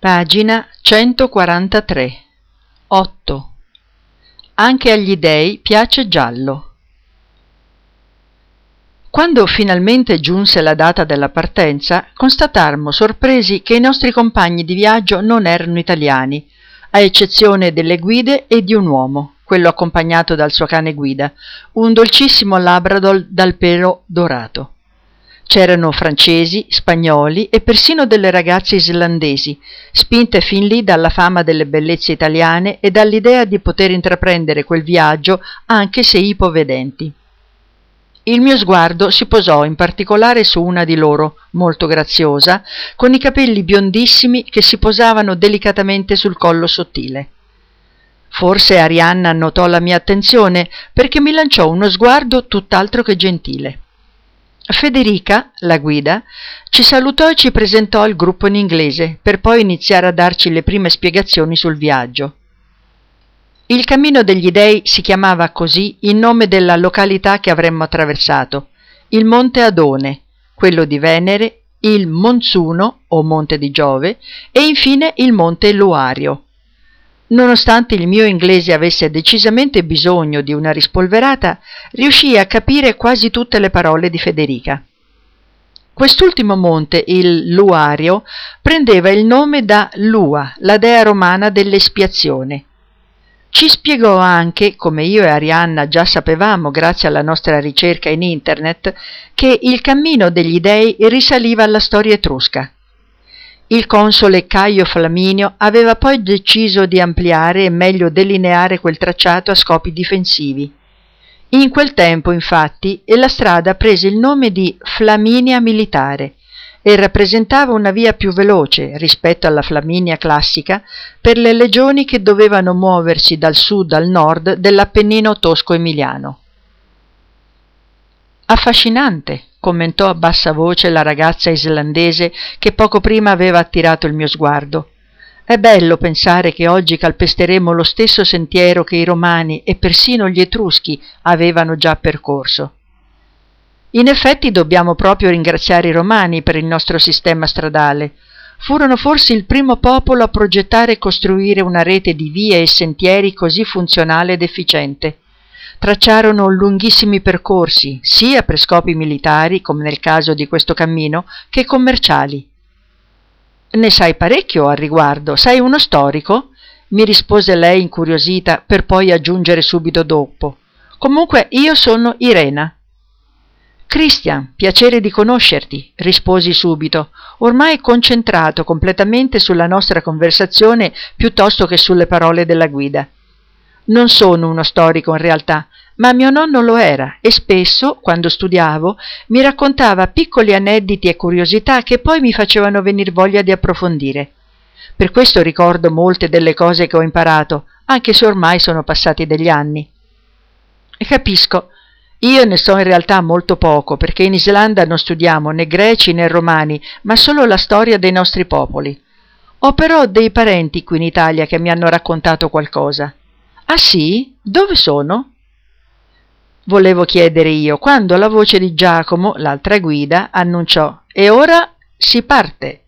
Pagina 143 8. Anche agli dei piace giallo. Quando finalmente giunse la data della partenza, constatammo sorpresi che i nostri compagni di viaggio non erano italiani, a eccezione delle guide e di un uomo, quello accompagnato dal suo cane guida, un dolcissimo labrador dal pelo dorato. C'erano francesi, spagnoli e persino delle ragazze islandesi, spinte fin lì dalla fama delle bellezze italiane e dall'idea di poter intraprendere quel viaggio anche se ipovedenti. Il mio sguardo si posò in particolare su una di loro, molto graziosa, con i capelli biondissimi che si posavano delicatamente sul collo sottile. Forse Arianna notò la mia attenzione perché mi lanciò uno sguardo tutt'altro che gentile. Federica, la guida, ci salutò e ci presentò il gruppo in inglese, per poi iniziare a darci le prime spiegazioni sul viaggio. Il cammino degli dei si chiamava così in nome della località che avremmo attraversato, il Monte Adone, quello di Venere, il Monzuno o Monte di Giove e infine il Monte Luario. Nonostante il mio inglese avesse decisamente bisogno di una rispolverata, riuscii a capire quasi tutte le parole di Federica. Quest'ultimo monte, il Luario, prendeva il nome da Lua, la dea romana dell'espiazione. Ci spiegò anche, come io e Arianna già sapevamo grazie alla nostra ricerca in internet, che il cammino degli dei risaliva alla storia etrusca. Il console Caio Flaminio aveva poi deciso di ampliare e meglio delineare quel tracciato a scopi difensivi. In quel tempo, infatti, la strada prese il nome di Flaminia Militare e rappresentava una via più veloce rispetto alla Flaminia classica per le legioni che dovevano muoversi dal sud al nord dell'Appennino tosco-emiliano. Affascinante, commentò a bassa voce la ragazza islandese che poco prima aveva attirato il mio sguardo. È bello pensare che oggi calpesteremo lo stesso sentiero che i romani e persino gli etruschi avevano già percorso. In effetti dobbiamo proprio ringraziare i romani per il nostro sistema stradale. Furono forse il primo popolo a progettare e costruire una rete di vie e sentieri così funzionale ed efficiente tracciarono lunghissimi percorsi, sia per scopi militari, come nel caso di questo cammino, che commerciali. Ne sai parecchio al riguardo, sei uno storico? mi rispose lei incuriosita per poi aggiungere subito dopo. Comunque io sono Irena. Christian, piacere di conoscerti, risposi subito, ormai concentrato completamente sulla nostra conversazione piuttosto che sulle parole della guida. Non sono uno storico in realtà, ma mio nonno lo era e spesso, quando studiavo, mi raccontava piccoli aneddoti e curiosità che poi mi facevano venir voglia di approfondire. Per questo ricordo molte delle cose che ho imparato, anche se ormai sono passati degli anni. E capisco, io ne so in realtà molto poco, perché in Islanda non studiamo né greci né romani, ma solo la storia dei nostri popoli. Ho però dei parenti qui in Italia che mi hanno raccontato qualcosa. Ah sì? Dove sono? Volevo chiedere io, quando la voce di Giacomo, l'altra guida, annunciò E ora si parte.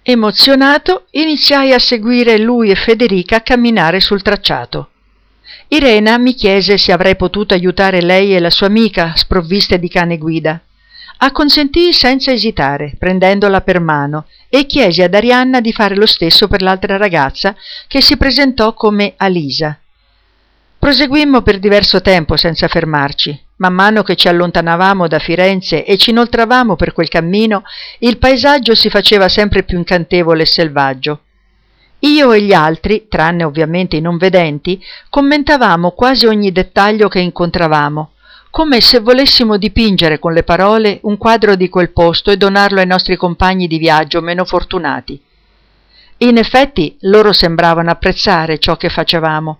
Emozionato, iniziai a seguire lui e Federica a camminare sul tracciato. Irena mi chiese se avrei potuto aiutare lei e la sua amica sprovviste di cane guida. Acconsentii senza esitare, prendendola per mano, e chiesi ad Arianna di fare lo stesso per l'altra ragazza, che si presentò come Alisa. Proseguimmo per diverso tempo senza fermarci. Man mano che ci allontanavamo da Firenze e ci inoltravamo per quel cammino, il paesaggio si faceva sempre più incantevole e selvaggio. Io e gli altri, tranne ovviamente i non vedenti, commentavamo quasi ogni dettaglio che incontravamo, come se volessimo dipingere con le parole un quadro di quel posto e donarlo ai nostri compagni di viaggio meno fortunati. In effetti loro sembravano apprezzare ciò che facevamo,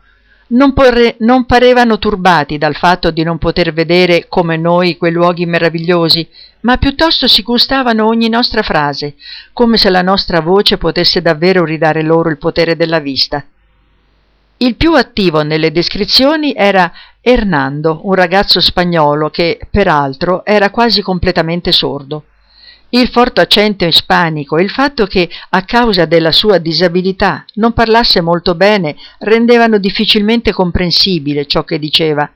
non, porre, non, parevano turbati dal fatto di non poter vedere come noi quei luoghi meravigliosi, ma piuttosto si gustavano ogni nostra frase, come se la nostra voce potesse davvero ridare loro il potere della vista. Il più attivo nelle descrizioni era Hernando, un ragazzo spagnolo che, peraltro, era quasi completamente sordo. Il forte accento ispanico e il fatto che, a causa della sua disabilità, non parlasse molto bene rendevano difficilmente comprensibile ciò che diceva,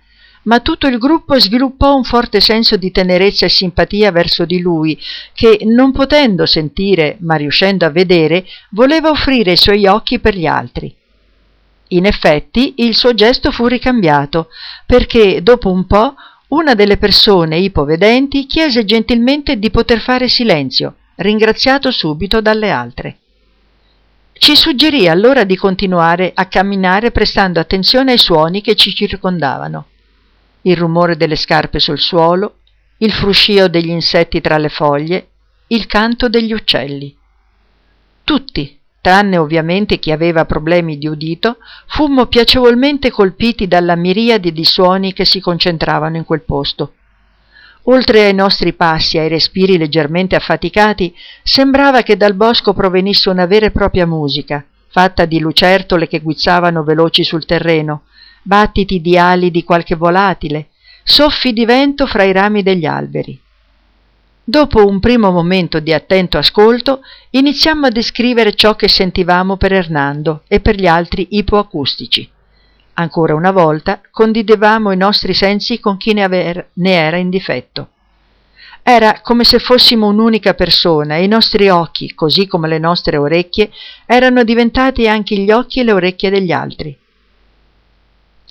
ma tutto il gruppo sviluppò un forte senso di tenerezza e simpatia verso di lui, che, non potendo sentire, ma riuscendo a vedere, voleva offrire i suoi occhi per gli altri. In effetti il suo gesto fu ricambiato, perché dopo un po' una delle persone ipovedenti chiese gentilmente di poter fare silenzio, ringraziato subito dalle altre. Ci suggerì allora di continuare a camminare prestando attenzione ai suoni che ci circondavano. Il rumore delle scarpe sul suolo, il fruscio degli insetti tra le foglie, il canto degli uccelli. Tutti, tranne ovviamente chi aveva problemi di udito, fummo piacevolmente colpiti dalla miriade di suoni che si concentravano in quel posto. Oltre ai nostri passi ai respiri leggermente affaticati, sembrava che dal bosco provenisse una vera e propria musica, fatta di lucertole che guizzavano veloci sul terreno, battiti di ali di qualche volatile, soffi di vento fra i rami degli alberi. Dopo un primo momento di attento ascolto, iniziammo a descrivere ciò che sentivamo per Hernando e per gli altri ipoacustici. Ancora una volta condividevamo i nostri sensi con chi ne, aver, ne era in difetto. Era come se fossimo un'unica persona e i nostri occhi, così come le nostre orecchie, erano diventati anche gli occhi e le orecchie degli altri.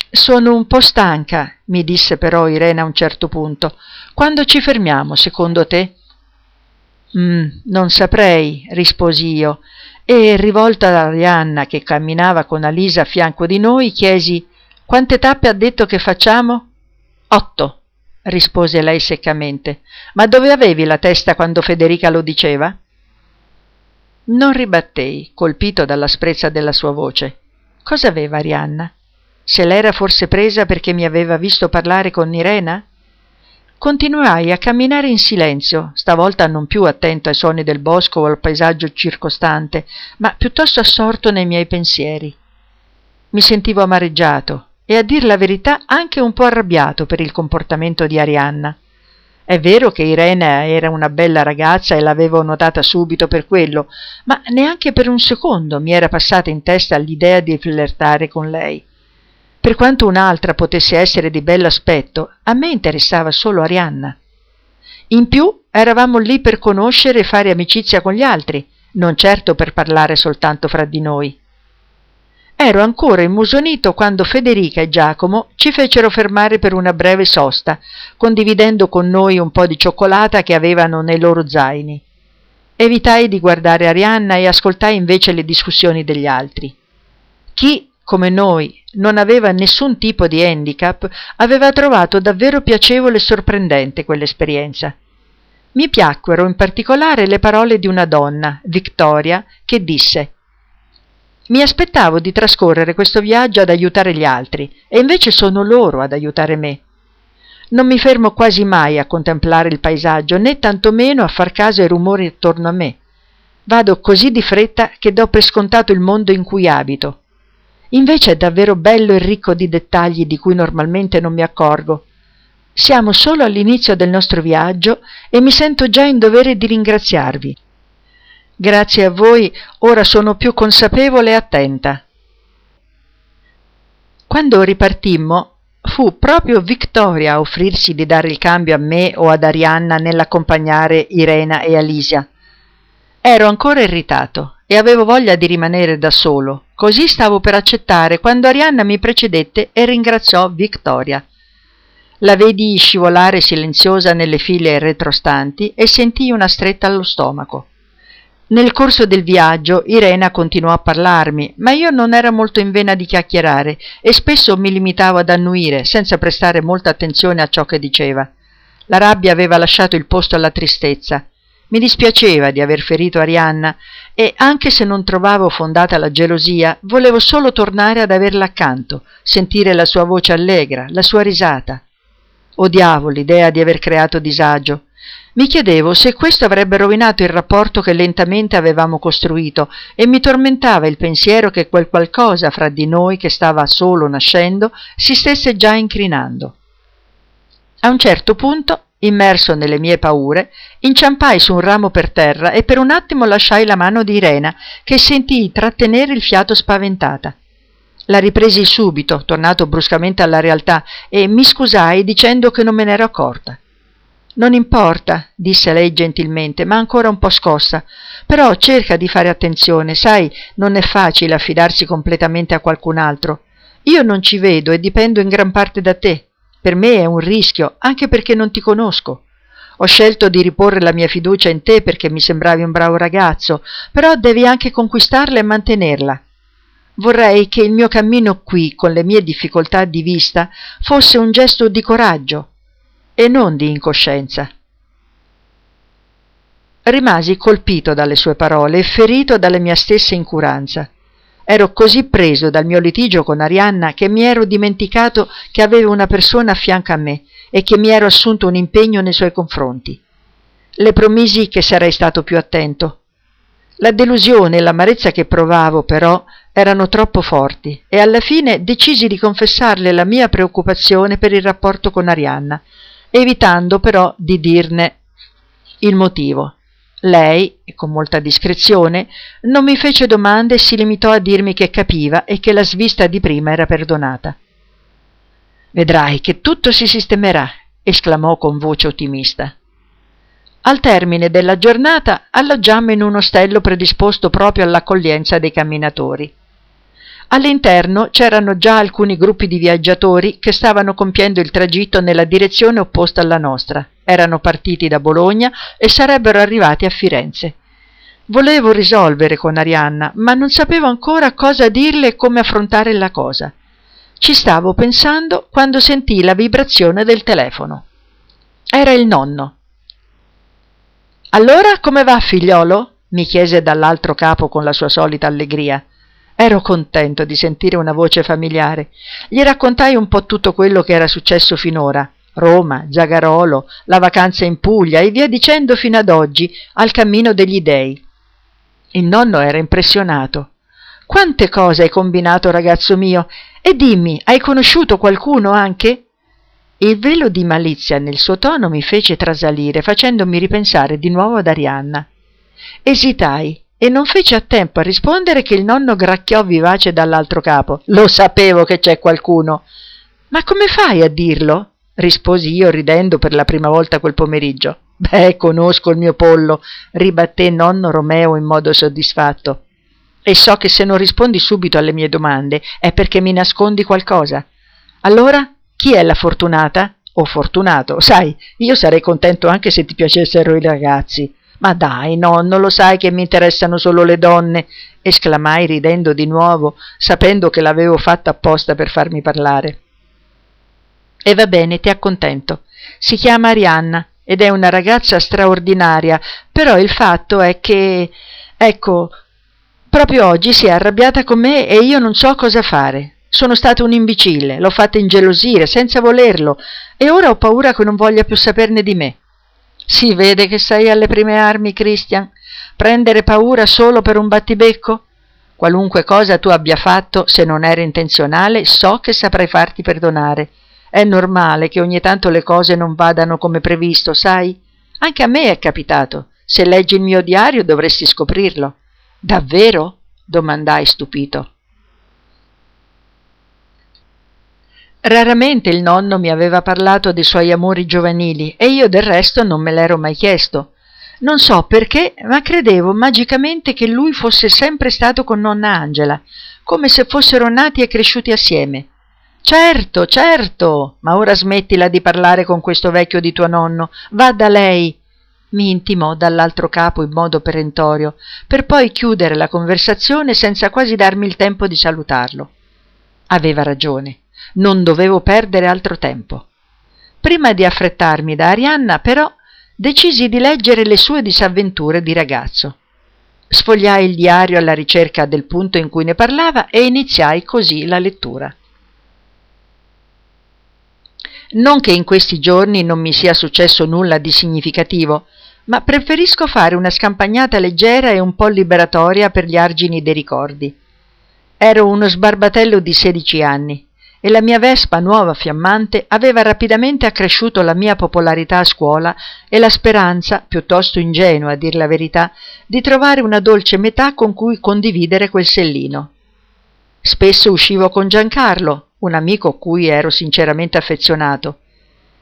Sono un po' stanca, mi disse però Irene a un certo punto. Quando ci fermiamo, secondo te? Mm, non saprei, risposi io, e rivolta ad Arianna che camminava con Alisa a fianco di noi, chiesi quante tappe ha detto che facciamo? Otto, rispose lei seccamente. Ma dove avevi la testa quando Federica lo diceva? Non ribattei, colpito dall'asprezza della sua voce. Cosa aveva Arianna? Se l'era forse presa perché mi aveva visto parlare con Irena? Continuai a camminare in silenzio, stavolta non più attento ai suoni del bosco o al paesaggio circostante, ma piuttosto assorto nei miei pensieri. Mi sentivo amareggiato e a dir la verità anche un po' arrabbiato per il comportamento di Arianna. È vero che Irene era una bella ragazza e l'avevo notata subito per quello, ma neanche per un secondo mi era passata in testa l'idea di flirtare con lei. Per quanto un'altra potesse essere di bell'aspetto, a me interessava solo Arianna. In più eravamo lì per conoscere e fare amicizia con gli altri, non certo per parlare soltanto fra di noi. Ero ancora immusonito quando Federica e Giacomo ci fecero fermare per una breve sosta, condividendo con noi un po' di cioccolata che avevano nei loro zaini. Evitai di guardare Arianna e ascoltai invece le discussioni degli altri. Chi come noi, non aveva nessun tipo di handicap, aveva trovato davvero piacevole e sorprendente quell'esperienza. Mi piacquero in particolare le parole di una donna, Victoria, che disse Mi aspettavo di trascorrere questo viaggio ad aiutare gli altri, e invece sono loro ad aiutare me. Non mi fermo quasi mai a contemplare il paesaggio, né tantomeno a far caso ai rumori attorno a me. Vado così di fretta che do per scontato il mondo in cui abito Invece è davvero bello e ricco di dettagli di cui normalmente non mi accorgo. Siamo solo all'inizio del nostro viaggio e mi sento già in dovere di ringraziarvi. Grazie a voi ora sono più consapevole e attenta. Quando ripartimmo, fu proprio Victoria a offrirsi di dare il cambio a me o ad Arianna nell'accompagnare Irena e Alisia. Ero ancora irritato e avevo voglia di rimanere da solo, così stavo per accettare quando Arianna mi precedette e ringraziò Victoria. La vedi scivolare silenziosa nelle file retrostanti e sentii una stretta allo stomaco. Nel corso del viaggio Irena continuò a parlarmi, ma io non ero molto in vena di chiacchierare e spesso mi limitavo ad annuire senza prestare molta attenzione a ciò che diceva. La rabbia aveva lasciato il posto alla tristezza mi dispiaceva di aver ferito Arianna e, anche se non trovavo fondata la gelosia, volevo solo tornare ad averla accanto, sentire la sua voce allegra, la sua risata. Odiavo l'idea di aver creato disagio. Mi chiedevo se questo avrebbe rovinato il rapporto che lentamente avevamo costruito e mi tormentava il pensiero che quel qualcosa fra di noi che stava solo nascendo si stesse già incrinando. A un certo punto immerso nelle mie paure, inciampai su un ramo per terra e per un attimo lasciai la mano di Irena, che sentii trattenere il fiato spaventata. La ripresi subito, tornato bruscamente alla realtà, e mi scusai dicendo che non me n'ero accorta. Non importa, disse lei gentilmente, ma ancora un po' scossa. Però cerca di fare attenzione, sai, non è facile affidarsi completamente a qualcun altro. Io non ci vedo e dipendo in gran parte da te. Per me è un rischio, anche perché non ti conosco. Ho scelto di riporre la mia fiducia in te perché mi sembravi un bravo ragazzo, però devi anche conquistarla e mantenerla. Vorrei che il mio cammino qui, con le mie difficoltà di vista, fosse un gesto di coraggio e non di incoscienza. Rimasi colpito dalle sue parole e ferito dalla mia stessa incuranza. Ero così preso dal mio litigio con Arianna che mi ero dimenticato che avevo una persona a fianco a me e che mi ero assunto un impegno nei suoi confronti. Le promisi che sarei stato più attento. La delusione e l'amarezza che provavo, però, erano troppo forti e alla fine decisi di confessarle la mia preoccupazione per il rapporto con Arianna, evitando però di dirne il motivo. Lei, con molta discrezione, non mi fece domande e si limitò a dirmi che capiva e che la svista di prima era perdonata. Vedrai che tutto si sistemerà, esclamò con voce ottimista. Al termine della giornata alloggiammo in un ostello predisposto proprio all'accoglienza dei camminatori. All'interno c'erano già alcuni gruppi di viaggiatori che stavano compiendo il tragitto nella direzione opposta alla nostra. Erano partiti da Bologna e sarebbero arrivati a Firenze. Volevo risolvere con Arianna, ma non sapevo ancora cosa dirle e come affrontare la cosa. Ci stavo pensando quando sentii la vibrazione del telefono. Era il nonno. Allora come va, figliolo? mi chiese dall'altro capo con la sua solita allegria. Ero contento di sentire una voce familiare. Gli raccontai un po' tutto quello che era successo finora. Roma, Giagarolo, la vacanza in Puglia e via dicendo fino ad oggi, al cammino degli dei. Il nonno era impressionato. Quante cose hai combinato, ragazzo mio? E dimmi, hai conosciuto qualcuno anche? Il velo di malizia nel suo tono mi fece trasalire, facendomi ripensare di nuovo ad Arianna. Esitai e non fece a tempo a rispondere che il nonno gracchiò vivace dall'altro capo. Lo sapevo che c'è qualcuno. Ma come fai a dirlo? risposi io ridendo per la prima volta quel pomeriggio. Beh, conosco il mio pollo, ribatté nonno Romeo in modo soddisfatto. E so che se non rispondi subito alle mie domande è perché mi nascondi qualcosa. Allora, chi è la fortunata? O fortunato? Sai, io sarei contento anche se ti piacessero i ragazzi. Ma dai, nonno, lo sai che mi interessano solo le donne, esclamai ridendo di nuovo, sapendo che l'avevo fatta apposta per farmi parlare. E va bene, ti accontento. Si chiama Arianna ed è una ragazza straordinaria, però il fatto è che, ecco, proprio oggi si è arrabbiata con me e io non so cosa fare. Sono stato un imbecille, l'ho fatta ingelosire senza volerlo e ora ho paura che non voglia più saperne di me. Si vede che sei alle prime armi, Christian. Prendere paura solo per un battibecco? Qualunque cosa tu abbia fatto, se non era intenzionale, so che saprai farti perdonare. È normale che ogni tanto le cose non vadano come previsto, sai? Anche a me è capitato. Se leggi il mio diario dovresti scoprirlo. Davvero? domandai stupito. Raramente il nonno mi aveva parlato dei suoi amori giovanili e io del resto non me l'ero mai chiesto. Non so perché, ma credevo magicamente che lui fosse sempre stato con nonna Angela, come se fossero nati e cresciuti assieme. Certo, certo, ma ora smettila di parlare con questo vecchio di tuo nonno, va da lei, mi intimò dall'altro capo in modo perentorio, per poi chiudere la conversazione senza quasi darmi il tempo di salutarlo. Aveva ragione non dovevo perdere altro tempo. Prima di affrettarmi da Arianna, però, decisi di leggere le sue disavventure di ragazzo. Sfogliai il diario alla ricerca del punto in cui ne parlava e iniziai così la lettura. Non che in questi giorni non mi sia successo nulla di significativo, ma preferisco fare una scampagnata leggera e un po' liberatoria per gli argini dei ricordi. Ero uno sbarbatello di sedici anni e la mia Vespa nuova fiammante aveva rapidamente accresciuto la mia popolarità a scuola e la speranza, piuttosto ingenua a dir la verità, di trovare una dolce metà con cui condividere quel sellino. Spesso uscivo con Giancarlo, un amico cui ero sinceramente affezionato.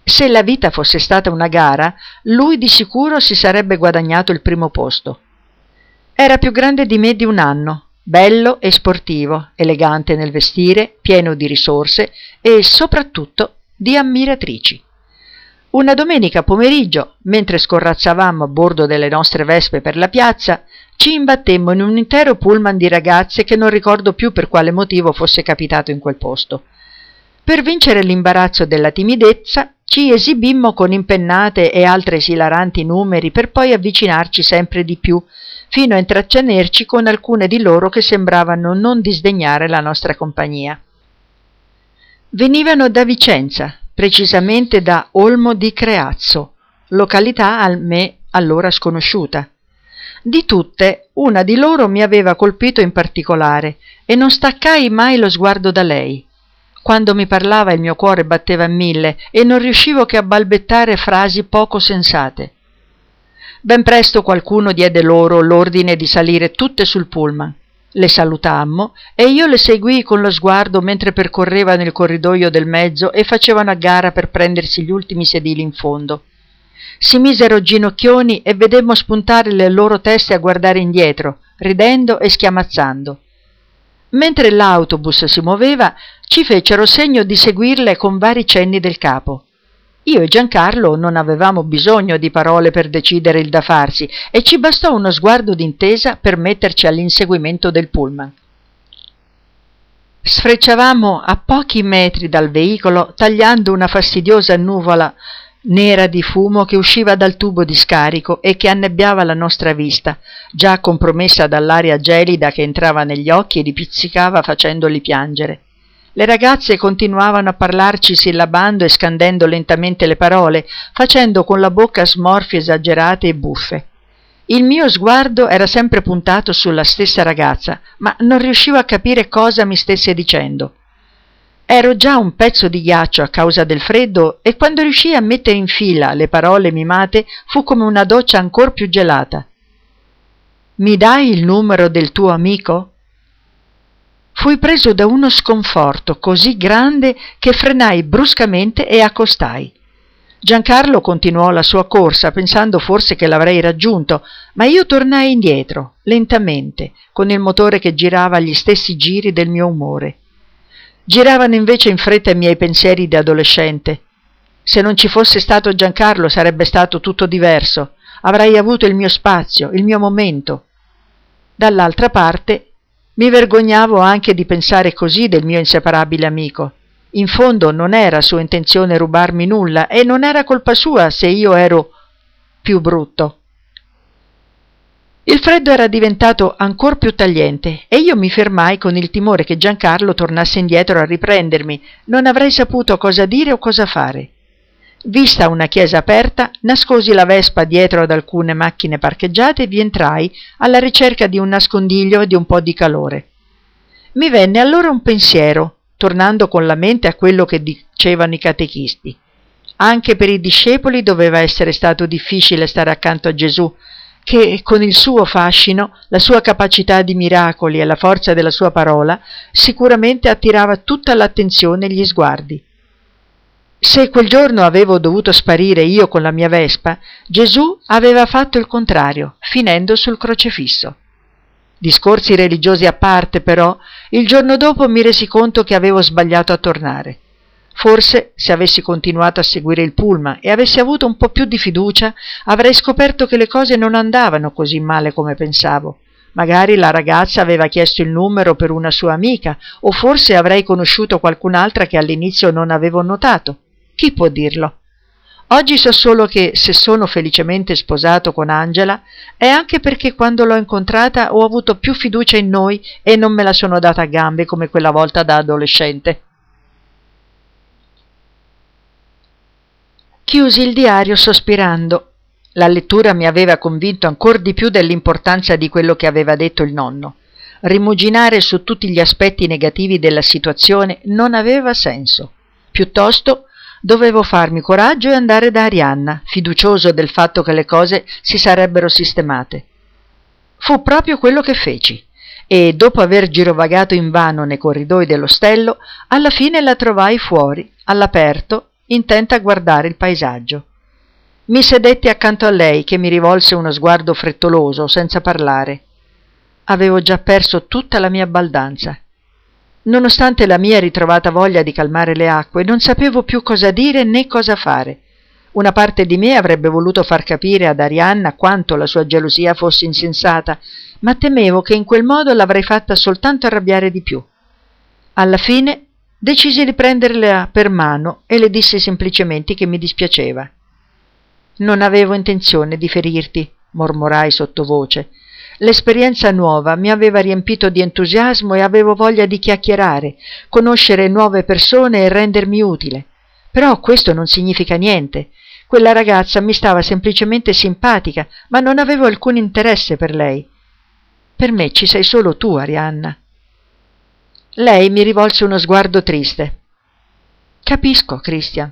Se la vita fosse stata una gara, lui di sicuro si sarebbe guadagnato il primo posto. Era più grande di me di un anno, bello e sportivo, elegante nel vestire, pieno di risorse e soprattutto di ammiratrici. Una domenica pomeriggio, mentre scorrazzavamo a bordo delle nostre vespe per la piazza, ci imbattemmo in un intero pullman di ragazze che non ricordo più per quale motivo fosse capitato in quel posto. Per vincere l'imbarazzo della timidezza, ci esibimmo con impennate e altre esilaranti numeri per poi avvicinarci sempre di più, fino a intrattenerci con alcune di loro che sembravano non disdegnare la nostra compagnia. Venivano da Vicenza, precisamente da Olmo di Creazzo, località a me allora sconosciuta. Di tutte, una di loro mi aveva colpito in particolare e non staccai mai lo sguardo da lei. Quando mi parlava il mio cuore batteva a mille e non riuscivo che a balbettare frasi poco sensate. Ben presto qualcuno diede loro l'ordine di salire tutte sul pullman. Le salutammo e io le seguii con lo sguardo mentre percorrevano il corridoio del mezzo e facevano a gara per prendersi gli ultimi sedili in fondo. Si misero ginocchioni e vedemmo spuntare le loro teste a guardare indietro, ridendo e schiamazzando. Mentre l'autobus si muoveva, ci fecero segno di seguirle con vari cenni del capo. Io e Giancarlo non avevamo bisogno di parole per decidere il da farsi e ci bastò uno sguardo d'intesa per metterci all'inseguimento del pullman. Sfrecciavamo a pochi metri dal veicolo, tagliando una fastidiosa nuvola nera di fumo che usciva dal tubo di scarico e che annebbiava la nostra vista, già compromessa dall'aria gelida che entrava negli occhi e li pizzicava facendoli piangere. Le ragazze continuavano a parlarci sillabando e scandendo lentamente le parole, facendo con la bocca smorfie esagerate e buffe. Il mio sguardo era sempre puntato sulla stessa ragazza, ma non riuscivo a capire cosa mi stesse dicendo. Ero già un pezzo di ghiaccio a causa del freddo e quando riuscii a mettere in fila le parole mimate fu come una doccia ancor più gelata. Mi dai il numero del tuo amico? Fui preso da uno sconforto così grande che frenai bruscamente e accostai. Giancarlo continuò la sua corsa, pensando forse che l'avrei raggiunto, ma io tornai indietro, lentamente, con il motore che girava agli stessi giri del mio umore. Giravano invece in fretta i miei pensieri di adolescente. Se non ci fosse stato Giancarlo sarebbe stato tutto diverso. Avrei avuto il mio spazio, il mio momento. Dall'altra parte mi vergognavo anche di pensare così del mio inseparabile amico. In fondo non era sua intenzione rubarmi nulla e non era colpa sua se io ero più brutto. Il freddo era diventato ancor più tagliente e io mi fermai con il timore che Giancarlo tornasse indietro a riprendermi. Non avrei saputo cosa dire o cosa fare. Vista una chiesa aperta, nascosi la vespa dietro ad alcune macchine parcheggiate e vi entrai alla ricerca di un nascondiglio e di un po' di calore. Mi venne allora un pensiero, tornando con la mente a quello che dicevano i catechisti. Anche per i discepoli doveva essere stato difficile stare accanto a Gesù, che con il suo fascino, la sua capacità di miracoli e la forza della sua parola sicuramente attirava tutta l'attenzione e gli sguardi. Se quel giorno avevo dovuto sparire io con la mia vespa, Gesù aveva fatto il contrario, finendo sul crocefisso. Discorsi religiosi a parte, però, il giorno dopo mi resi conto che avevo sbagliato a tornare. Forse, se avessi continuato a seguire il pullman e avessi avuto un po' più di fiducia, avrei scoperto che le cose non andavano così male come pensavo. Magari la ragazza aveva chiesto il numero per una sua amica, o forse avrei conosciuto qualcun'altra che all'inizio non avevo notato. Chi può dirlo? Oggi so solo che se sono felicemente sposato con Angela è anche perché quando l'ho incontrata ho avuto più fiducia in noi e non me la sono data a gambe come quella volta da adolescente. Chiusi il diario sospirando. La lettura mi aveva convinto ancor di più dell'importanza di quello che aveva detto il nonno. rimuginare su tutti gli aspetti negativi della situazione non aveva senso. Piuttosto dovevo farmi coraggio e andare da Arianna, fiducioso del fatto che le cose si sarebbero sistemate. Fu proprio quello che feci e dopo aver girovagato invano nei corridoi dell'ostello, alla fine la trovai fuori, all'aperto, intenta a guardare il paesaggio. Mi sedetti accanto a lei che mi rivolse uno sguardo frettoloso, senza parlare. Avevo già perso tutta la mia baldanza. Nonostante la mia ritrovata voglia di calmare le acque, non sapevo più cosa dire né cosa fare. Una parte di me avrebbe voluto far capire ad Arianna quanto la sua gelosia fosse insensata, ma temevo che in quel modo l'avrei fatta soltanto arrabbiare di più. Alla fine decisi di prenderla per mano e le dissi semplicemente che mi dispiaceva. Non avevo intenzione di ferirti, mormorai sottovoce, L'esperienza nuova mi aveva riempito di entusiasmo e avevo voglia di chiacchierare, conoscere nuove persone e rendermi utile. Però questo non significa niente. Quella ragazza mi stava semplicemente simpatica, ma non avevo alcun interesse per lei. Per me ci sei solo tu, Arianna. Lei mi rivolse uno sguardo triste. Capisco, Christian,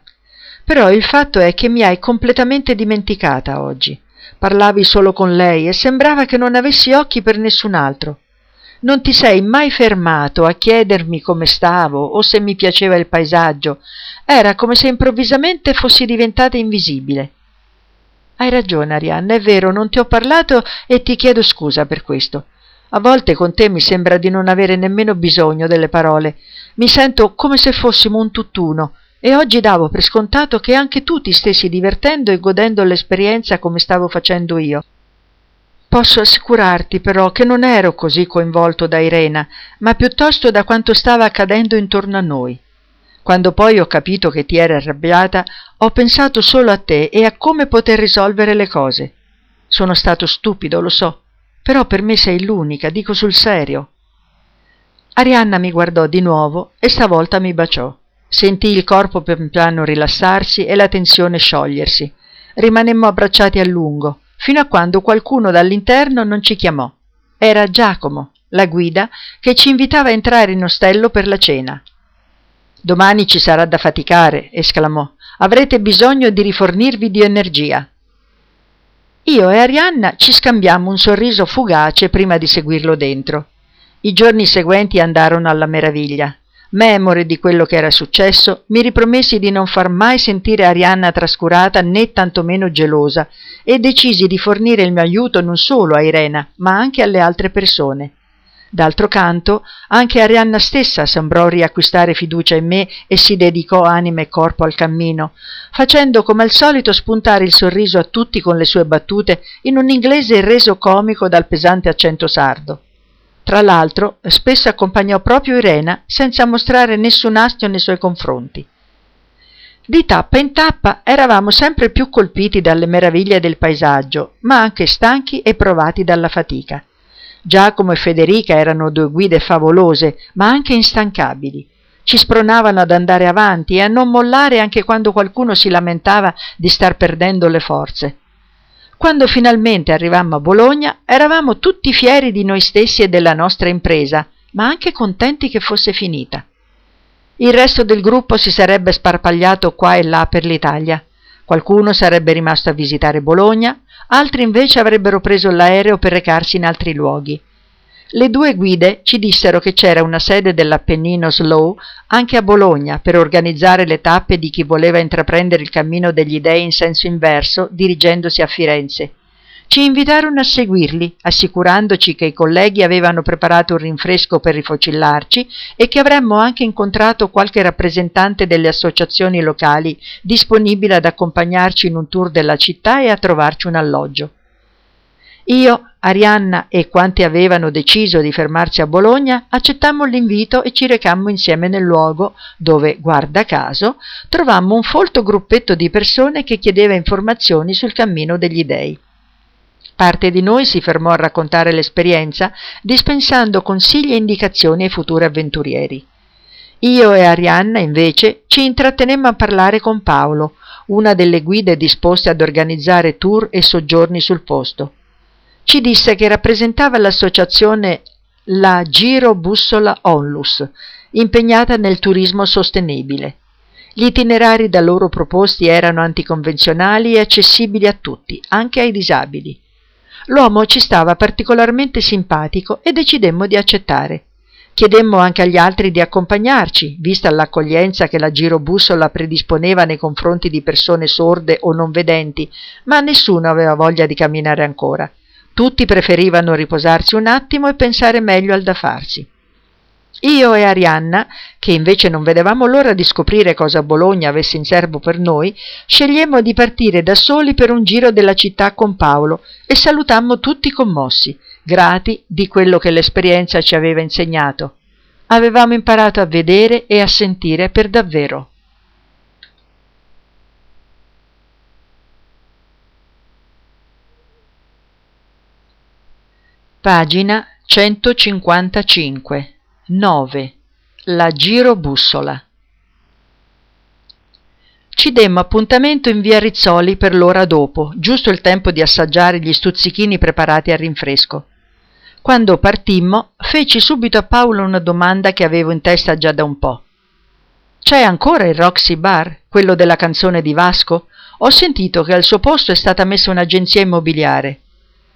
però il fatto è che mi hai completamente dimenticata oggi. Parlavi solo con lei e sembrava che non avessi occhi per nessun altro. Non ti sei mai fermato a chiedermi come stavo o se mi piaceva il paesaggio. Era come se improvvisamente fossi diventata invisibile. Hai ragione, Arianna, è vero, non ti ho parlato e ti chiedo scusa per questo. A volte con te mi sembra di non avere nemmeno bisogno delle parole. Mi sento come se fossimo un tutt'uno e oggi davo per scontato che anche tu ti stessi divertendo e godendo l'esperienza come stavo facendo io. Posso assicurarti però che non ero così coinvolto da Irena, ma piuttosto da quanto stava accadendo intorno a noi. Quando poi ho capito che ti eri arrabbiata, ho pensato solo a te e a come poter risolvere le cose. Sono stato stupido, lo so, però per me sei l'unica, dico sul serio. Arianna mi guardò di nuovo e stavolta mi baciò. Sentii il corpo pian piano rilassarsi e la tensione sciogliersi. Rimanemmo abbracciati a lungo, fino a quando qualcuno dall'interno non ci chiamò. Era Giacomo, la guida, che ci invitava a entrare in ostello per la cena. Domani ci sarà da faticare, esclamò. Avrete bisogno di rifornirvi di energia. Io e Arianna ci scambiammo un sorriso fugace prima di seguirlo dentro. I giorni seguenti andarono alla meraviglia. Memore di quello che era successo, mi ripromessi di non far mai sentire Arianna trascurata né tantomeno gelosa e decisi di fornire il mio aiuto non solo a Irena, ma anche alle altre persone. D'altro canto, anche Arianna stessa sembrò riacquistare fiducia in me e si dedicò anima e corpo al cammino, facendo come al solito spuntare il sorriso a tutti con le sue battute in un inglese reso comico dal pesante accento sardo. Tra l'altro, spesso accompagnò proprio Irena senza mostrare nessun astio nei suoi confronti. Di tappa in tappa eravamo sempre più colpiti dalle meraviglie del paesaggio, ma anche stanchi e provati dalla fatica. Giacomo e Federica erano due guide favolose, ma anche instancabili. Ci spronavano ad andare avanti e a non mollare anche quando qualcuno si lamentava di star perdendo le forze. Quando finalmente arrivammo a Bologna eravamo tutti fieri di noi stessi e della nostra impresa, ma anche contenti che fosse finita. Il resto del gruppo si sarebbe sparpagliato qua e là per l'Italia. Qualcuno sarebbe rimasto a visitare Bologna, altri invece avrebbero preso l'aereo per recarsi in altri luoghi. Le due guide ci dissero che c'era una sede dell'Appennino Slow anche a Bologna per organizzare le tappe di chi voleva intraprendere il cammino degli dei in senso inverso dirigendosi a Firenze. Ci invitarono a seguirli, assicurandoci che i colleghi avevano preparato un rinfresco per rifocillarci e che avremmo anche incontrato qualche rappresentante delle associazioni locali disponibile ad accompagnarci in un tour della città e a trovarci un alloggio. Io, Arianna e quanti avevano deciso di fermarsi a Bologna accettammo l'invito e ci recammo insieme nel luogo dove, guarda caso, trovammo un folto gruppetto di persone che chiedeva informazioni sul cammino degli dei. Parte di noi si fermò a raccontare l'esperienza, dispensando consigli e indicazioni ai futuri avventurieri. Io e Arianna, invece, ci intrattenemmo a parlare con Paolo, una delle guide disposte ad organizzare tour e soggiorni sul posto ci disse che rappresentava l'associazione la Giro Bussola Onlus, impegnata nel turismo sostenibile. Gli itinerari da loro proposti erano anticonvenzionali e accessibili a tutti, anche ai disabili. L'uomo ci stava particolarmente simpatico e decidemmo di accettare. Chiedemmo anche agli altri di accompagnarci, vista l'accoglienza che la girobussola predisponeva nei confronti di persone sorde o non vedenti, ma nessuno aveva voglia di camminare ancora. Tutti preferivano riposarsi un attimo e pensare meglio al da farsi. Io e Arianna, che invece non vedevamo l'ora di scoprire cosa Bologna avesse in serbo per noi, scegliemmo di partire da soli per un giro della città con Paolo e salutammo tutti commossi, grati di quello che l'esperienza ci aveva insegnato. Avevamo imparato a vedere e a sentire per davvero. Pagina 155 9. La girobussola. Ci demmo appuntamento in via Rizzoli per l'ora dopo, giusto il tempo di assaggiare gli stuzzichini preparati al rinfresco. Quando partimmo, feci subito a Paolo una domanda che avevo in testa già da un po'. C'è ancora il Roxy Bar, quello della canzone di Vasco? Ho sentito che al suo posto è stata messa un'agenzia immobiliare.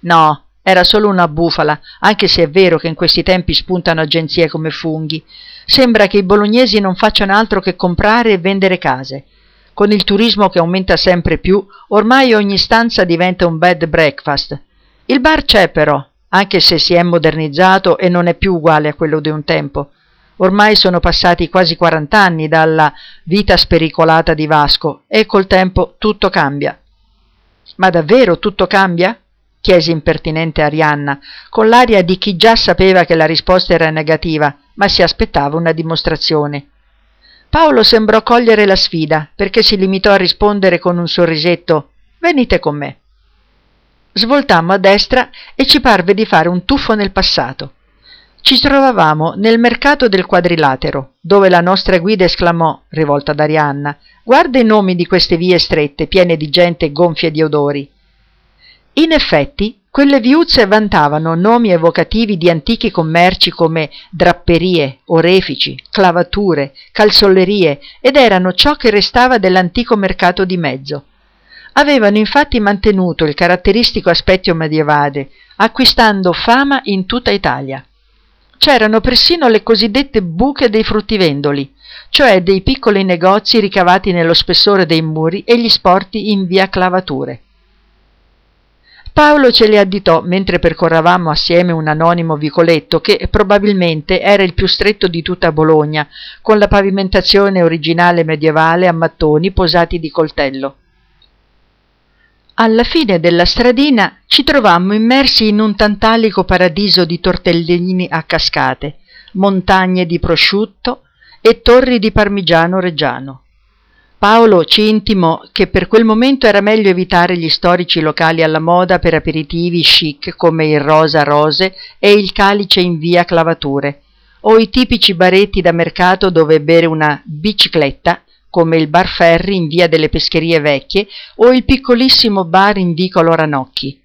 No, era solo una bufala, anche se è vero che in questi tempi spuntano agenzie come funghi. Sembra che i bolognesi non facciano altro che comprare e vendere case. Con il turismo che aumenta sempre più, ormai ogni stanza diventa un bed breakfast. Il bar c'è però, anche se si è modernizzato e non è più uguale a quello di un tempo. Ormai sono passati quasi 40 anni dalla vita spericolata di Vasco e col tempo tutto cambia. Ma davvero tutto cambia? Chiese impertinente Arianna, con l'aria di chi già sapeva che la risposta era negativa, ma si aspettava una dimostrazione. Paolo sembrò cogliere la sfida, perché si limitò a rispondere con un sorrisetto Venite con me. Svoltammo a destra e ci parve di fare un tuffo nel passato. Ci trovavamo nel mercato del quadrilatero, dove la nostra guida esclamò, rivolta ad Arianna, guarda i nomi di queste vie strette, piene di gente gonfie di odori. In effetti, quelle viuzze vantavano nomi evocativi di antichi commerci come drapperie, orefici, clavature, calzollerie ed erano ciò che restava dell'antico mercato di mezzo. Avevano infatti mantenuto il caratteristico aspetto medievale, acquistando fama in tutta Italia. C'erano persino le cosiddette buche dei fruttivendoli, cioè dei piccoli negozi ricavati nello spessore dei muri e gli sporti in via clavature. Paolo ce le additò mentre percorravamo assieme un anonimo vicoletto che probabilmente era il più stretto di tutta Bologna, con la pavimentazione originale medievale a mattoni posati di coltello. Alla fine della stradina ci trovammo immersi in un tantalico paradiso di tortellini a cascate, montagne di prosciutto e torri di parmigiano reggiano. Paolo ci intimò che per quel momento era meglio evitare gli storici locali alla moda per aperitivi chic come il Rosa Rose e il Calice in via Clavature, o i tipici baretti da mercato dove bere una bicicletta come il Bar Ferri in via delle Pescherie Vecchie o il piccolissimo bar in vicolo Ranocchi.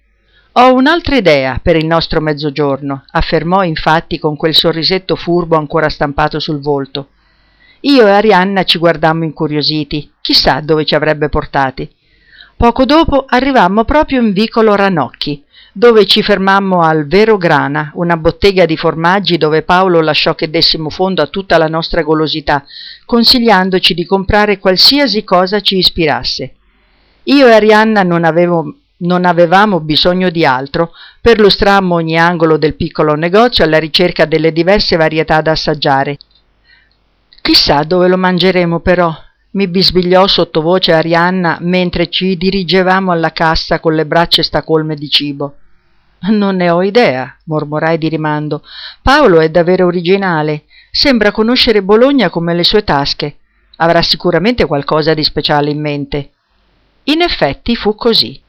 Ho un'altra idea per il nostro mezzogiorno, affermò infatti con quel sorrisetto furbo ancora stampato sul volto. Io e Arianna ci guardammo incuriositi, chissà dove ci avrebbe portati. Poco dopo arrivammo proprio in vicolo Ranocchi, dove ci fermammo al Vero Grana, una bottega di formaggi dove Paolo lasciò che dessimo fondo a tutta la nostra golosità, consigliandoci di comprare qualsiasi cosa ci ispirasse. Io e Arianna non, avevo, non avevamo bisogno di altro, perlustrammo ogni angolo del piccolo negozio alla ricerca delle diverse varietà da assaggiare Chissà dove lo mangeremo però, mi bisbigliò sottovoce Arianna mentre ci dirigevamo alla cassa con le braccia stacolme di cibo. Non ne ho idea, mormorai di rimando. Paolo è davvero originale. Sembra conoscere Bologna come le sue tasche. Avrà sicuramente qualcosa di speciale in mente. In effetti fu così.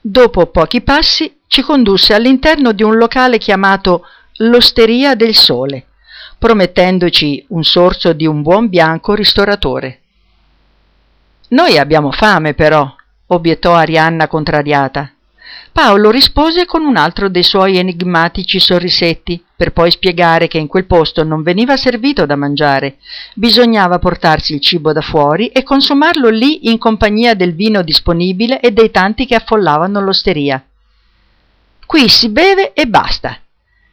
Dopo pochi passi ci condusse all'interno di un locale chiamato L'Osteria del Sole promettendoci un sorso di un buon bianco ristoratore. Noi abbiamo fame, però, obiettò Arianna contrariata. Paolo rispose con un altro dei suoi enigmatici sorrisetti, per poi spiegare che in quel posto non veniva servito da mangiare, bisognava portarsi il cibo da fuori e consumarlo lì in compagnia del vino disponibile e dei tanti che affollavano l'osteria. Qui si beve e basta.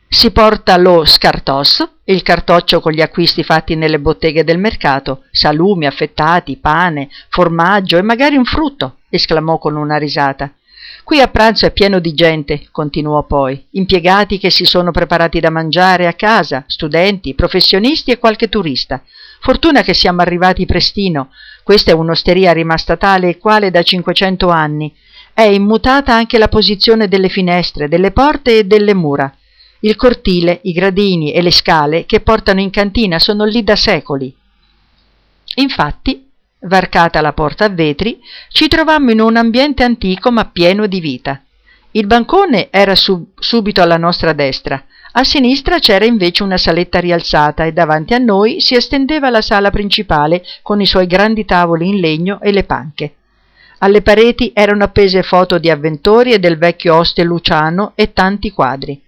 Si porta lo scartos, il cartoccio con gli acquisti fatti nelle botteghe del mercato, salumi affettati, pane, formaggio e magari un frutto, esclamò con una risata. Qui a pranzo è pieno di gente, continuò poi, impiegati che si sono preparati da mangiare a casa, studenti, professionisti e qualche turista. Fortuna che siamo arrivati prestino. Questa è un'osteria rimasta tale e quale da cinquecento anni. È immutata anche la posizione delle finestre, delle porte e delle mura. Il cortile, i gradini e le scale che portano in cantina sono lì da secoli. Infatti, Varcata la porta a vetri, ci trovammo in un ambiente antico ma pieno di vita. Il bancone era sub- subito alla nostra destra, a sinistra c'era invece una saletta rialzata e davanti a noi si estendeva la sala principale con i suoi grandi tavoli in legno e le panche. Alle pareti erano appese foto di avventori e del vecchio oste Luciano e tanti quadri.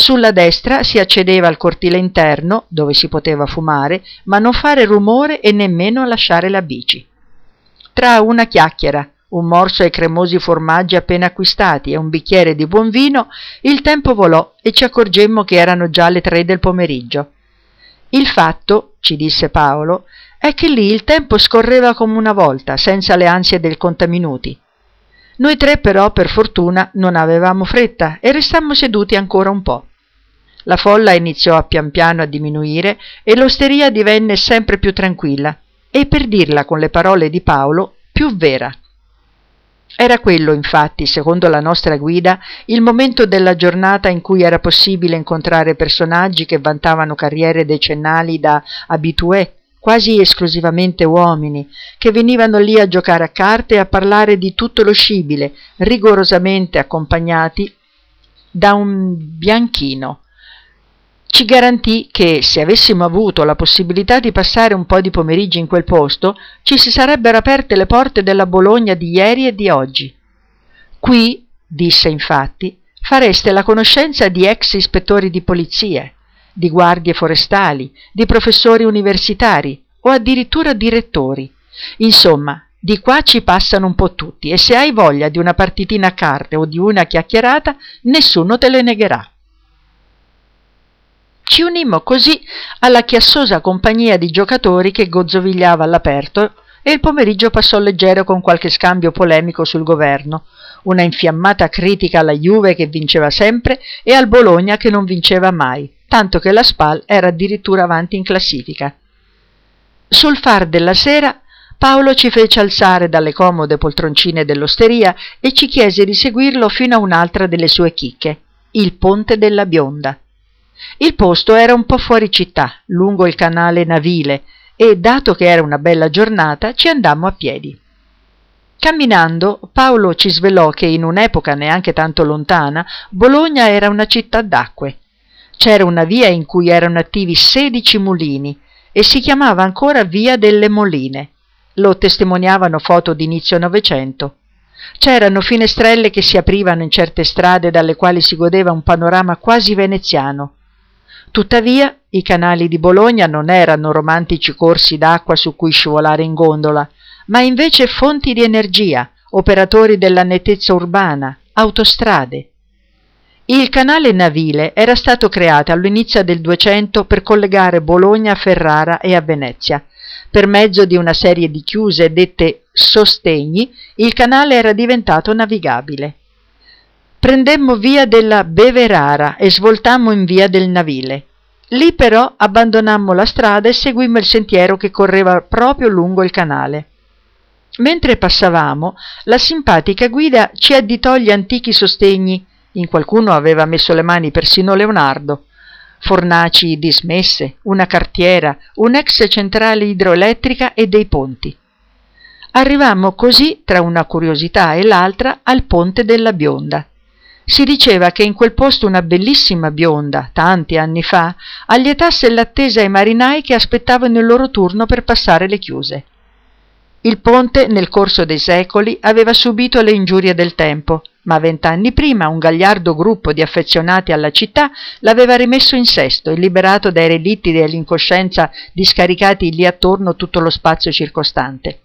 Sulla destra si accedeva al cortile interno, dove si poteva fumare, ma non fare rumore e nemmeno lasciare la bici. Tra una chiacchiera, un morso ai cremosi formaggi appena acquistati e un bicchiere di buon vino, il tempo volò e ci accorgemmo che erano già le tre del pomeriggio. Il fatto, ci disse Paolo, è che lì il tempo scorreva come una volta, senza le ansie del contaminuti. Noi tre però, per fortuna, non avevamo fretta e restammo seduti ancora un po'. La folla iniziò pian piano a diminuire e l'osteria divenne sempre più tranquilla e, per dirla con le parole di Paolo, più vera. Era quello, infatti, secondo la nostra guida, il momento della giornata in cui era possibile incontrare personaggi che vantavano carriere decennali da abitué, quasi esclusivamente uomini, che venivano lì a giocare a carte e a parlare di tutto lo scibile, rigorosamente accompagnati da un bianchino, ci garantì che se avessimo avuto la possibilità di passare un po' di pomeriggi in quel posto, ci si sarebbero aperte le porte della Bologna di ieri e di oggi. Qui, disse infatti, fareste la conoscenza di ex ispettori di polizia, di guardie forestali, di professori universitari o addirittura direttori. Insomma, di qua ci passano un po' tutti e se hai voglia di una partitina a carte o di una chiacchierata, nessuno te le negherà. Ci unimmo così alla chiassosa compagnia di giocatori che gozzovigliava all'aperto e il pomeriggio passò leggero con qualche scambio polemico sul governo, una infiammata critica alla Juve che vinceva sempre e al Bologna che non vinceva mai, tanto che la Spal era addirittura avanti in classifica. Sul far della sera Paolo ci fece alzare dalle comode poltroncine dell'osteria e ci chiese di seguirlo fino a un'altra delle sue chicche, il Ponte della Bionda. Il posto era un po' fuori città, lungo il canale navile, e dato che era una bella giornata, ci andammo a piedi. Camminando, Paolo ci svelò che in un'epoca neanche tanto lontana, Bologna era una città d'acque. C'era una via in cui erano attivi sedici mulini e si chiamava ancora Via delle Moline. Lo testimoniavano foto d'inizio Novecento. C'erano finestrelle che si aprivano in certe strade dalle quali si godeva un panorama quasi veneziano Tuttavia i canali di Bologna non erano romantici corsi d'acqua su cui scivolare in gondola, ma invece fonti di energia, operatori della nettezza urbana, autostrade. Il canale navile era stato creato all'inizio del Duecento per collegare Bologna a Ferrara e a Venezia. Per mezzo di una serie di chiuse dette sostegni, il canale era diventato navigabile. Prendemmo via della Beverara e svoltammo in via del Navile. Lì però abbandonammo la strada e seguimmo il sentiero che correva proprio lungo il canale. Mentre passavamo, la simpatica guida ci additò gli antichi sostegni, in qualcuno aveva messo le mani persino Leonardo, fornaci dismesse, una cartiera, un'ex centrale idroelettrica e dei ponti. Arrivammo così, tra una curiosità e l'altra, al ponte della Bionda. Si diceva che in quel posto una bellissima bionda, tanti anni fa, allietasse l'attesa ai marinai che aspettavano il loro turno per passare le chiuse. Il ponte nel corso dei secoli aveva subito le ingiurie del tempo, ma vent'anni prima un gagliardo gruppo di affezionati alla città l'aveva rimesso in sesto e liberato dai relitti dell'incoscienza discaricati lì attorno tutto lo spazio circostante.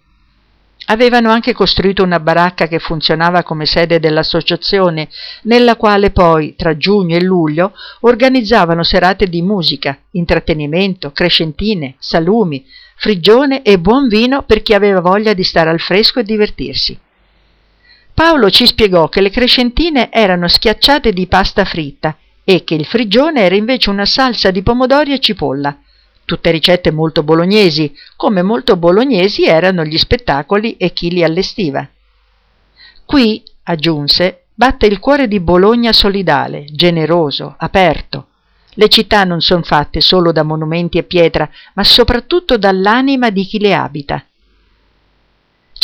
Avevano anche costruito una baracca che funzionava come sede dell'associazione, nella quale poi, tra giugno e luglio, organizzavano serate di musica, intrattenimento, crescentine, salumi, frigione e buon vino per chi aveva voglia di stare al fresco e divertirsi. Paolo ci spiegò che le crescentine erano schiacciate di pasta fritta e che il frigione era invece una salsa di pomodori e cipolla, tutte ricette molto bolognesi, come molto bolognesi erano gli spettacoli e chi li allestiva. Qui, aggiunse, batte il cuore di Bologna solidale, generoso, aperto. Le città non sono fatte solo da monumenti e pietra, ma soprattutto dall'anima di chi le abita.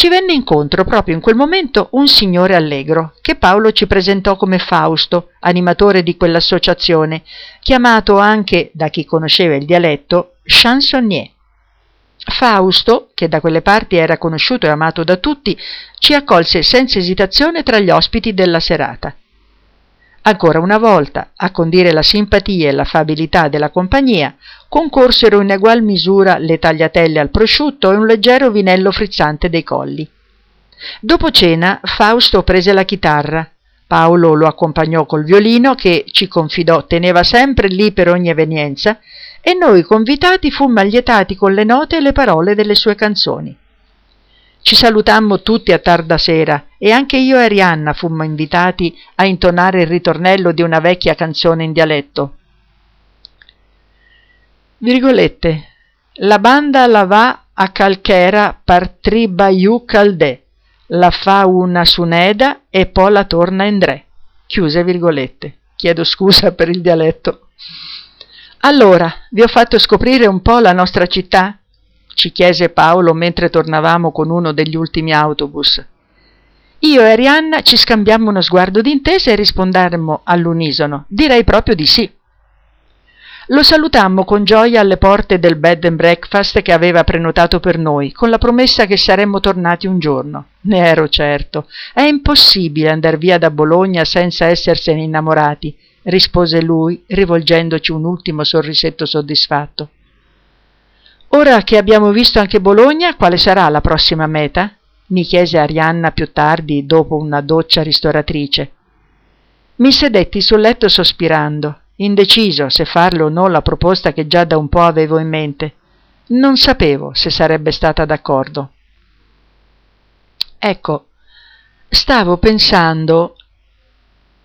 Ci venne incontro proprio in quel momento un signore allegro, che Paolo ci presentò come Fausto, animatore di quell'associazione, chiamato anche, da chi conosceva il dialetto, chansonnier. Fausto, che da quelle parti era conosciuto e amato da tutti, ci accolse senza esitazione tra gli ospiti della serata. Ancora una volta, a condire la simpatia e l'affabilità della compagnia, concorsero in egual misura le tagliatelle al prosciutto e un leggero vinello frizzante dei colli. Dopo cena Fausto prese la chitarra, Paolo lo accompagnò col violino che, ci confidò, teneva sempre lì per ogni evenienza e noi convitati fummo allietati con le note e le parole delle sue canzoni. Ci salutammo tutti a tarda sera e anche io e Arianna fummo invitati a intonare il ritornello di una vecchia canzone in dialetto. Virgolette. La banda la va a calchera par tribaiu caldè, la fa una suneda e poi la torna in dre. Chiuse virgolette. Chiedo scusa per il dialetto. Allora, vi ho fatto scoprire un po' la nostra città? Ci chiese Paolo mentre tornavamo con uno degli ultimi autobus. Io e Arianna ci scambiammo uno sguardo d'intesa e rispondemmo all'unisono. Direi proprio di sì. Lo salutammo con gioia alle porte del bed and breakfast che aveva prenotato per noi, con la promessa che saremmo tornati un giorno. Ne ero certo. È impossibile andar via da Bologna senza essersene innamorati, rispose lui, rivolgendoci un ultimo sorrisetto soddisfatto. Ora che abbiamo visto anche Bologna, quale sarà la prossima meta? mi chiese Arianna più tardi, dopo una doccia ristoratrice. Mi sedetti sul letto sospirando, indeciso se farle o no la proposta che già da un po' avevo in mente. Non sapevo se sarebbe stata d'accordo. Ecco, stavo pensando,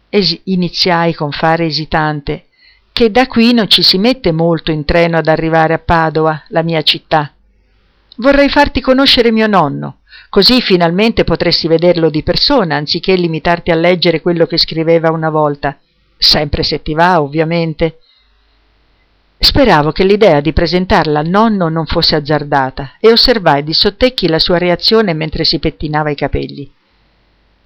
iniziai con fare esitante, che da qui non ci si mette molto in treno ad arrivare a Padova, la mia città. Vorrei farti conoscere mio nonno, così finalmente potresti vederlo di persona, anziché limitarti a leggere quello che scriveva una volta, sempre se ti va, ovviamente. Speravo che l'idea di presentarla al nonno non fosse azzardata e osservai di sottecchi la sua reazione mentre si pettinava i capelli.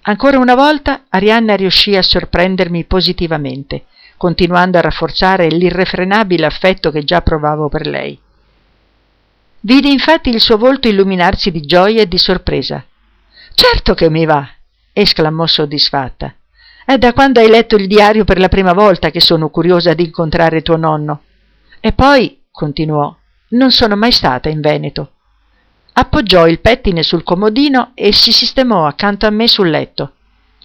Ancora una volta Arianna riuscì a sorprendermi positivamente continuando a rafforzare l'irrefrenabile affetto che già provavo per lei. Vidi infatti il suo volto illuminarsi di gioia e di sorpresa. Certo che mi va, esclamò soddisfatta. È da quando hai letto il diario per la prima volta che sono curiosa di incontrare tuo nonno. E poi, continuò, non sono mai stata in Veneto. Appoggiò il pettine sul comodino e si sistemò accanto a me sul letto.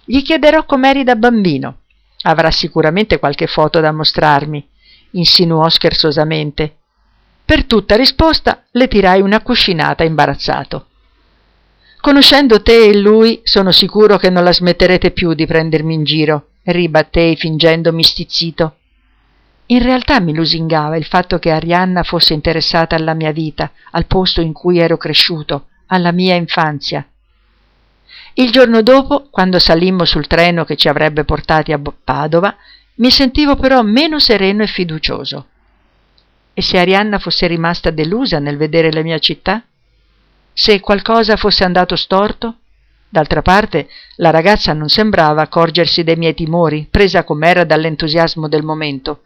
Gli chiederò com'eri da bambino. Avrà sicuramente qualche foto da mostrarmi, insinuò scherzosamente. Per tutta risposta le tirai una cuscinata imbarazzato. Conoscendo te e lui, sono sicuro che non la smetterete più di prendermi in giro, ribattei fingendomi stizzito. In realtà mi lusingava il fatto che Arianna fosse interessata alla mia vita, al posto in cui ero cresciuto, alla mia infanzia. Il giorno dopo, quando salimmo sul treno che ci avrebbe portati a Padova, mi sentivo però meno sereno e fiducioso. E se Arianna fosse rimasta delusa nel vedere la mia città? Se qualcosa fosse andato storto? D'altra parte, la ragazza non sembrava accorgersi dei miei timori, presa com'era dall'entusiasmo del momento.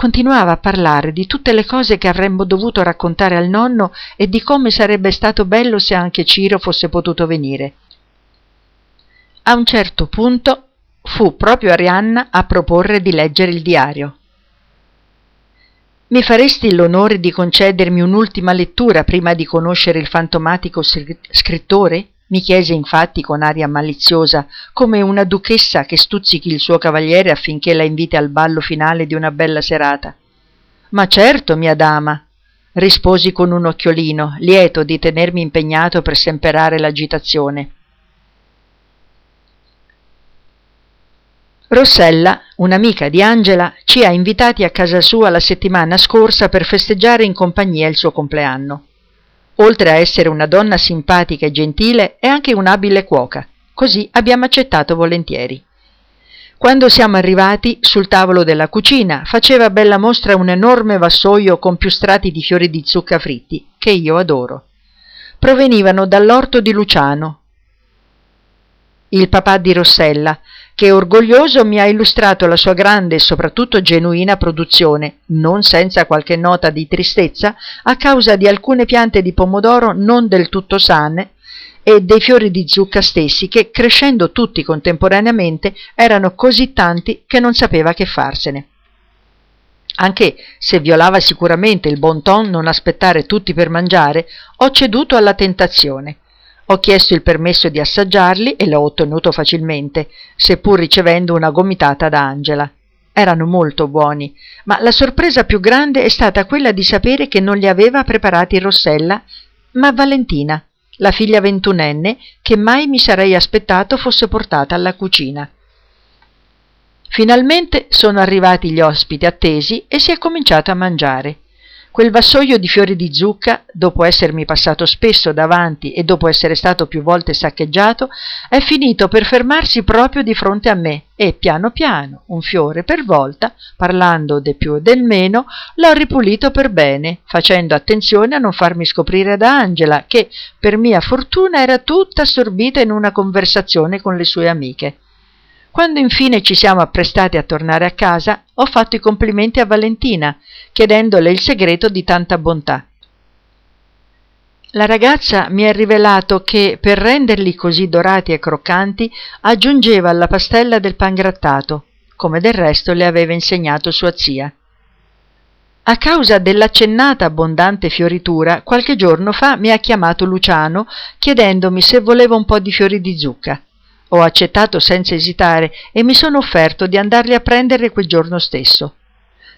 continuava a parlare di tutte le cose che avremmo dovuto raccontare al nonno e di come sarebbe stato bello se anche Ciro fosse potuto venire. A un certo punto fu proprio Arianna a proporre di leggere il diario. Mi faresti l'onore di concedermi un'ultima lettura prima di conoscere il fantomatico scrittore? mi chiese infatti con aria maliziosa, come una duchessa che stuzzichi il suo cavaliere affinché la inviti al ballo finale di una bella serata. Ma certo, mia dama, risposi con un occhiolino, lieto di tenermi impegnato per semperare l'agitazione. Rossella, un'amica di Angela, ci ha invitati a casa sua la settimana scorsa per festeggiare in compagnia il suo compleanno. Oltre a essere una donna simpatica e gentile, è anche un'abile cuoca. Così abbiamo accettato volentieri. Quando siamo arrivati, sul tavolo della cucina faceva bella mostra un enorme vassoio con più strati di fiori di zucca fritti, che io adoro. Provenivano dall'orto di Luciano, il papà di Rossella, che orgoglioso mi ha illustrato la sua grande e soprattutto genuina produzione, non senza qualche nota di tristezza, a causa di alcune piante di pomodoro non del tutto sane e dei fiori di zucca stessi che, crescendo tutti contemporaneamente, erano così tanti che non sapeva che farsene. Anche se violava sicuramente il bon ton non aspettare tutti per mangiare, ho ceduto alla tentazione ho chiesto il permesso di assaggiarli e l'ho ottenuto facilmente, seppur ricevendo una gomitata da Angela. Erano molto buoni, ma la sorpresa più grande è stata quella di sapere che non li aveva preparati Rossella, ma Valentina, la figlia ventunenne che mai mi sarei aspettato fosse portata alla cucina. Finalmente sono arrivati gli ospiti attesi e si è cominciato a mangiare. Quel vassoio di fiori di zucca, dopo essermi passato spesso davanti e dopo essere stato più volte saccheggiato, è finito per fermarsi proprio di fronte a me e piano piano, un fiore per volta, parlando del più e del meno, l'ho ripulito per bene, facendo attenzione a non farmi scoprire da Angela, che, per mia fortuna, era tutta assorbita in una conversazione con le sue amiche. Quando infine ci siamo apprestati a tornare a casa, ho fatto i complimenti a Valentina, chiedendole il segreto di tanta bontà. La ragazza mi ha rivelato che, per renderli così dorati e croccanti, aggiungeva alla pastella del pangrattato, come del resto le aveva insegnato sua zia. A causa dell'accennata abbondante fioritura, qualche giorno fa mi ha chiamato Luciano chiedendomi se volevo un po' di fiori di zucca. Ho accettato senza esitare e mi sono offerto di andarli a prendere quel giorno stesso.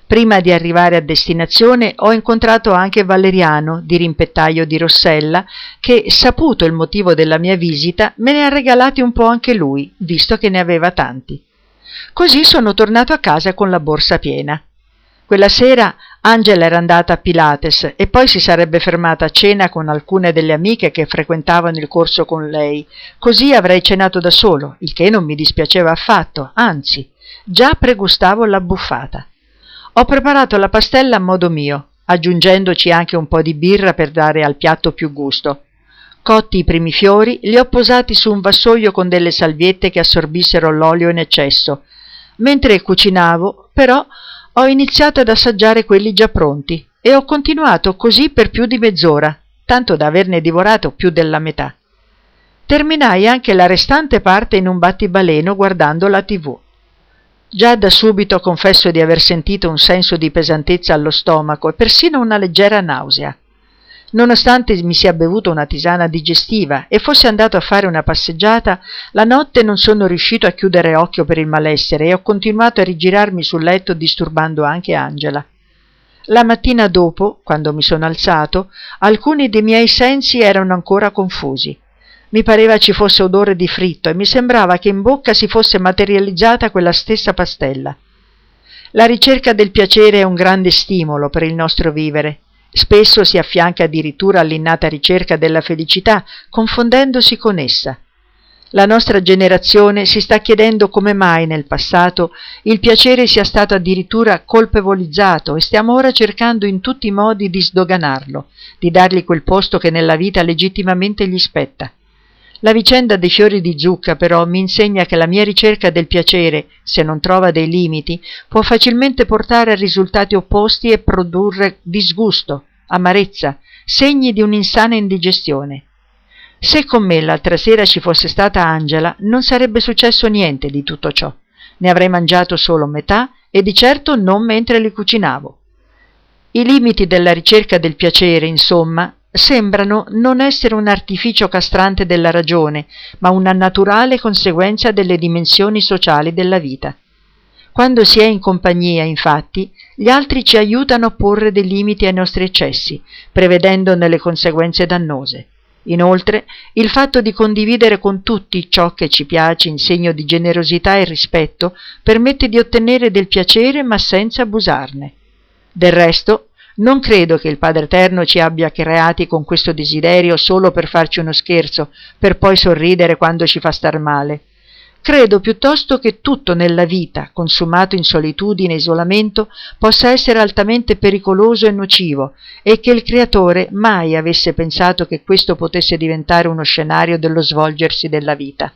Prima di arrivare a destinazione ho incontrato anche Valeriano, dirimpettaio di Rossella, che, saputo il motivo della mia visita, me ne ha regalati un po' anche lui, visto che ne aveva tanti. Così sono tornato a casa con la borsa piena. Quella sera Angela era andata a Pilates e poi si sarebbe fermata a cena con alcune delle amiche che frequentavano il corso con lei. Così avrei cenato da solo, il che non mi dispiaceva affatto, anzi, già pregustavo la buffata. Ho preparato la pastella a modo mio, aggiungendoci anche un po' di birra per dare al piatto più gusto. Cotti i primi fiori, li ho posati su un vassoio con delle salviette che assorbissero l'olio in eccesso. Mentre cucinavo, però, ho iniziato ad assaggiare quelli già pronti e ho continuato così per più di mezz'ora, tanto da averne divorato più della metà. Terminai anche la restante parte in un battibaleno guardando la tv. Già da subito confesso di aver sentito un senso di pesantezza allo stomaco e persino una leggera nausea. Nonostante mi sia bevuto una tisana digestiva e fossi andato a fare una passeggiata, la notte non sono riuscito a chiudere occhio per il malessere e ho continuato a rigirarmi sul letto disturbando anche Angela. La mattina dopo, quando mi sono alzato, alcuni dei miei sensi erano ancora confusi. Mi pareva ci fosse odore di fritto e mi sembrava che in bocca si fosse materializzata quella stessa pastella. La ricerca del piacere è un grande stimolo per il nostro vivere Spesso si affianca addirittura all'innata ricerca della felicità, confondendosi con essa. La nostra generazione si sta chiedendo come mai nel passato il piacere sia stato addirittura colpevolizzato e stiamo ora cercando in tutti i modi di sdoganarlo, di dargli quel posto che nella vita legittimamente gli spetta. La vicenda dei fiori di zucca, però, mi insegna che la mia ricerca del piacere, se non trova dei limiti, può facilmente portare a risultati opposti e produrre disgusto, amarezza, segni di un'insana indigestione. Se con me l'altra sera ci fosse stata Angela, non sarebbe successo niente di tutto ciò. Ne avrei mangiato solo metà e di certo non mentre li cucinavo. I limiti della ricerca del piacere, insomma, sembrano non essere un artificio castrante della ragione, ma una naturale conseguenza delle dimensioni sociali della vita. Quando si è in compagnia, infatti, gli altri ci aiutano a porre dei limiti ai nostri eccessi, prevedendone le conseguenze dannose. Inoltre, il fatto di condividere con tutti ciò che ci piace in segno di generosità e rispetto permette di ottenere del piacere ma senza abusarne. Del resto, non credo che il Padre Eterno ci abbia creati con questo desiderio solo per farci uno scherzo, per poi sorridere quando ci fa star male. Credo piuttosto che tutto nella vita, consumato in solitudine e isolamento, possa essere altamente pericoloso e nocivo e che il Creatore mai avesse pensato che questo potesse diventare uno scenario dello svolgersi della vita.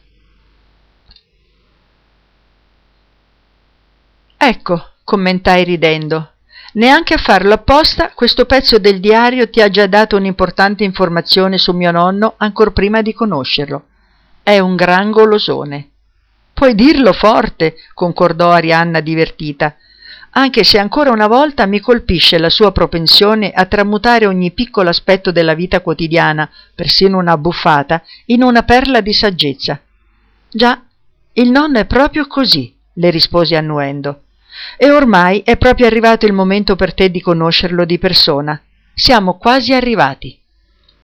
Ecco, commentai ridendo, Neanche a farlo apposta, questo pezzo del diario ti ha già dato un'importante informazione su mio nonno ancor prima di conoscerlo. È un gran golosone. Puoi dirlo forte, concordò Arianna divertita, anche se ancora una volta mi colpisce la sua propensione a tramutare ogni piccolo aspetto della vita quotidiana, persino una buffata, in una perla di saggezza. Già, il nonno è proprio così, le rispose annuendo. E ormai è proprio arrivato il momento per te di conoscerlo di persona. Siamo quasi arrivati.